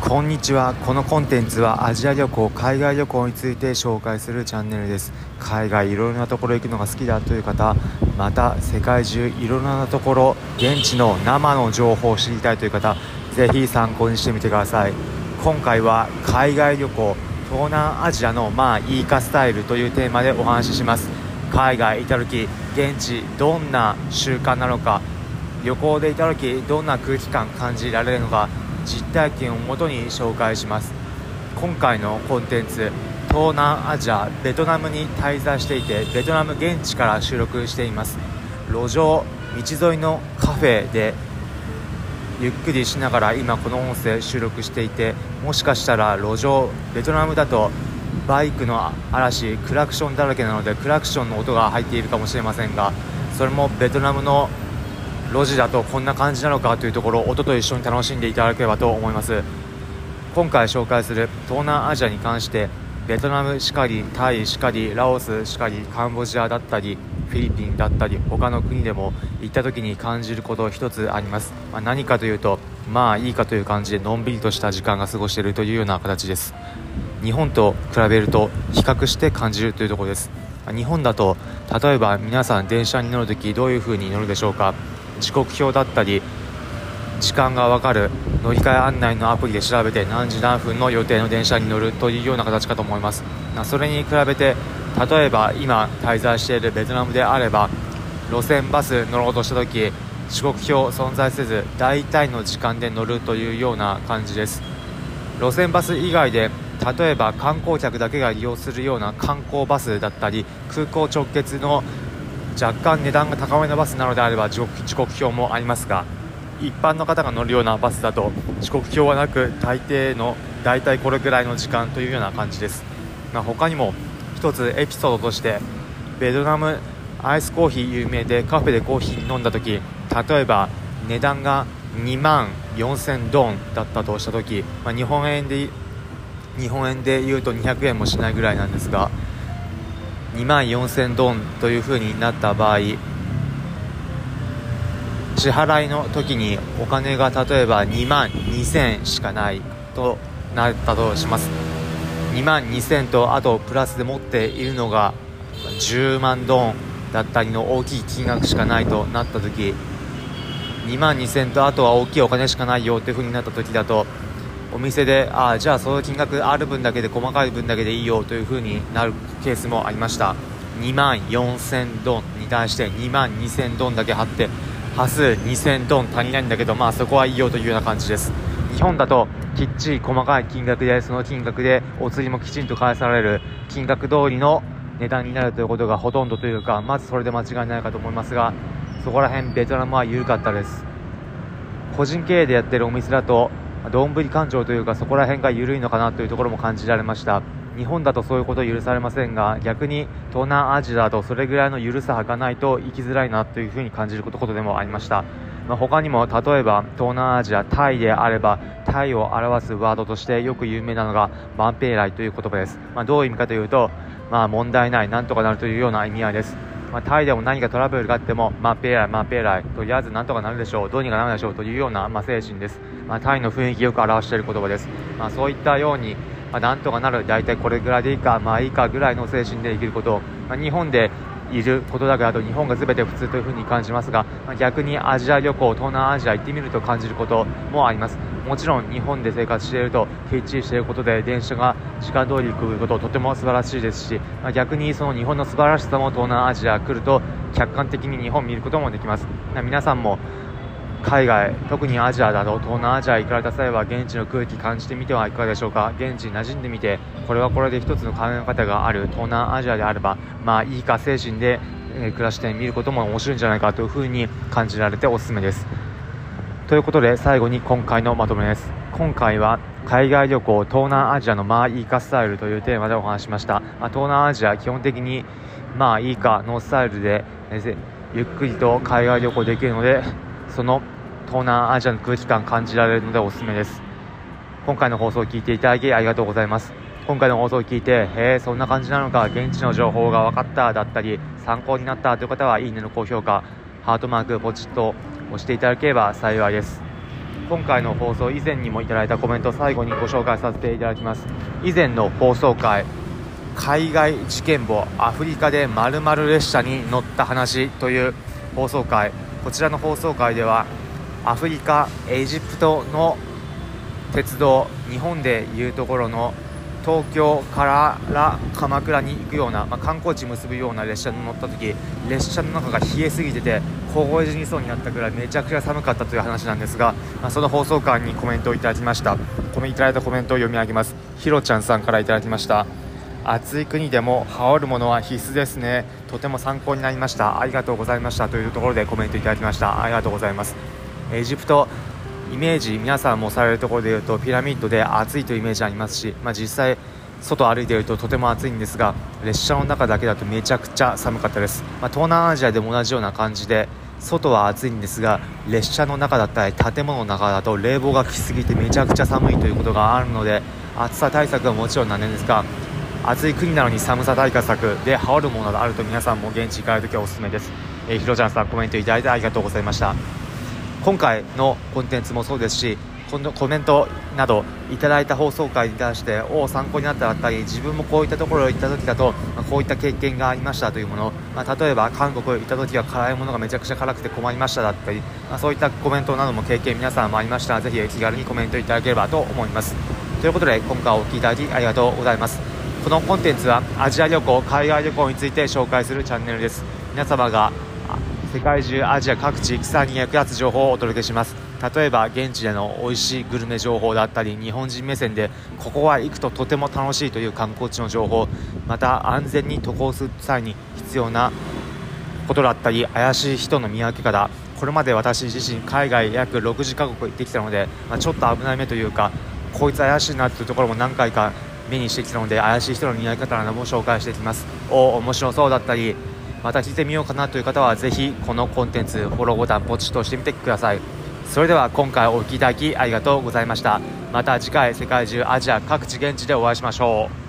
こんにちは。このコンテンツはアジア旅行海外旅行について紹介するチャンネルです。海外いろいろなところ行くのが好きだという方また世界中いろいろなところ現地の生の情報を知りたいという方ぜひ参考にしてみてください。今回は海外旅行東南アジアのまあいいかスタイルというテーマでお話しします。海外いた時現地どんな習慣なのか旅行でいた時どんな空気感感じられるのか実体験をもとに紹介します。今回のコンテンツ東南アジアベトナムに滞在していてベトナム現地から収録しています。路上道沿いのカフェでゆっくりしながら今この音声収録していてもしかしたら路上ベトナムだとバイクの嵐クラクションだらけなのでクラクションの音が入っているかもしれませんがそれもベトナムの路地だとこんな感じなのかというところ音と一緒に楽しんでいただければと思います。今回紹介する東南アジアに関してベトナムしかりタイしかりラオスしかりカンボジアだったりフィリピンだったり他の国でも行った時に感じること一つあります、まあ、何かというとまあいいかという感じでのんびりとした時間が過ごしているというような形です。日本と比べると比較して感じるというところです。日本だと例えば皆さん電車に乗るときどういう風に乗るでしょうか。時刻表だったり時間が分かる乗り換え案内のアプリで調べて何時何分の予定の電車に乗るというような形かと思います。それに比べて例えば今滞在しているベトナムであれば路線バス乗ろうとした時時刻表存在せず大体の時間で乗るというような感じです。路線バス以外で例えば観光客だけが利用するような観光バスだったり空港直結の若干値段が高めのバスなのであれば時刻表もありますが一般の方が乗るようなバスだと時刻表はなく大抵の大体これぐらいの時間というような感じです、まあ、他にも1つエピソードとしてベトナムアイスコーヒー有名でカフェでコーヒー飲んだ時例えば値段が2万4000ドンだったとした時、まあ、日本円で日本円で言うと200円もしないぐらいなんですが2万4000ドンというふうになった場合支払いの時にお金が例えば2万2000しかないとなったとします。2万2000とあとプラスで持っているのが10万ドンだったりの大きい金額しかないとなった時2万2000とあとは大きいお金しかないよという風になった時だとお店でああじゃあその金額ある分だけで細かい分だけでいいよという風になるケースもありました。2万4000ドンに対して2万2000ドンだけ貼って端数2000ドン足りないんだけどまあそこはいいよというような感じです。日本だときっちり細かい金額でその金額でお釣りもきちんと返される金額通りの値段になるということがほとんどというかまずそれで間違いないかと思いますがそこら辺ベトナムは緩かったです。個人経営でやってるお店だとどんぶり感情というかそこら辺が緩いのかなというところも感じられました。日本だとそういうこと許されませんが逆に東南アジアだとそれぐらいの緩さはがないと生きづらいなというふに感じることでもありました、まあ、他にも例えば東南アジアタイであればタイを表すワードとしてよく有名なのがバンペイライという言葉です、まあ、どういう意味かというと、まあ、問題ないなんとかなるというような意味合いです。まあ、タイでも何かトラブルがあっても、まあ、ペーライ、まあ、ペーライ、とりあえずなんとかなるでしょう、どうにかなるでしょうというような、まあ、精神です。まあ、タイの雰囲気よく表している言葉です。まあ、そういったように、まあ、なんとかなる、大体これぐらいでいいか、まあいいかぐらいの精神で生きること、まあ、日本でいることだけだと日本が全て普通というふうに感じますが、逆にアジア旅行、東南アジア行ってみると感じることもあります。もちろん日本で生活しているときっちりしていることで電車が時間通り来ることとても素晴らしいですし、逆にその日本の素晴らしさも東南アジア来ると客観的に日本を見ることもできます。皆さんも海外特にアジアだと東南アジア行かれた際は現地の空気感じてみてはいかがでしょうか？現地に馴染んでみてこれはこれで一つの考え方がある。東南アジアであればまあいいか精神で、え暮らしてみることも面白いんじゃないかというふうに感じられておすすめです。ということで最後に今回のまとめです。今回は海外旅行東南アジアのまあいいかスタイルというテーマでお話しました、まあ、東南アジア基本的にまあいいかのスタイルでゆっくりと海外旅行できるのでその東南アジアの空気感感じられるのでおすすめです。今回の放送を聞いていただきありがとうございます。今回の放送を聞いてへえそんな感じなのか現地の情報が分かっただったり参考になったという方はいいねの高評価ハートマークポチッと押していただければ幸いです。今回の放送以前にもいただいたコメント最後にご紹介させていただきます。以前の放送回海外事件簿アフリカで〇〇列車に乗った話という放送回こちらの放送回ではアフリカエジプトの鉄道日本でいうところの東京から鎌倉に行くような、まあ、観光地結ぶような列車に乗った時列車の中が冷えすぎてて凍え死にそうになったくらいめちゃくちゃ寒かったという話なんですが、まあ、その放送間にコメントをいただきました。このいただいたコメントを読み上げます。ひろちゃんさんからいただきました。暑い国でも羽織るものは必須ですね。とても参考になりました。ありがとうございました。というところでコメントいただきました。ありがとうございます。エジプトイメージ皆さんもされるところでいうとピラミッドで暑いというイメージありますし、まあ、実際外歩いているととても暑いんですが列車の中だけだとめちゃくちゃ寒かったです、まあ、東南アジアでも同じような感じで外は暑いんですが列車の中だったり建物の中だと冷房がきすぎてめちゃくちゃ寒いということがあるので暑さ対策はもちろんなんですが暑い国なのに寒さ対策で羽織るものがあると皆さんも現地行かれるときはおすすめです、えー、ひろちゃんさんコメントいただいてありがとうございました。今回のコンテンツもそうですしこのコメントなどいただいた放送回に対してを参考になっただったり自分もこういったところに行った時だと、まあ、こういった経験がありましたというもの、まあ、例えば韓国に行った時は辛いものがめちゃくちゃ辛くて困りましただったり、まあ、そういったコメントなども経験皆さんもありましたらぜひ気軽にコメントいただければと思います。ということで今回お聴きいただきありがとうございます。このコンテンツはアジア旅行海外旅行について紹介するチャンネルです。皆様が世界中アジア各地草に役立つ情報をお届けします。例えば現地での美味しいグルメ情報だったり日本人目線でここは行くととても楽しいという観光地の情報また安全に渡航する際に必要なことだったり怪しい人の見分け方これまで私自身海外約60カ国行ってきたので、まあ、ちょっと危ない目というかこいつ怪しいなというところも何回か目にしてきたので怪しい人の見分け方なども紹介していきます。お面白そうだったりまた聞いてみようかなという方はぜひこのコンテンツフォローボタンポチッと押してみてください。それでは今回お聴きいただきありがとうございました。また次回世界中アジア各地現地でお会いしましょう。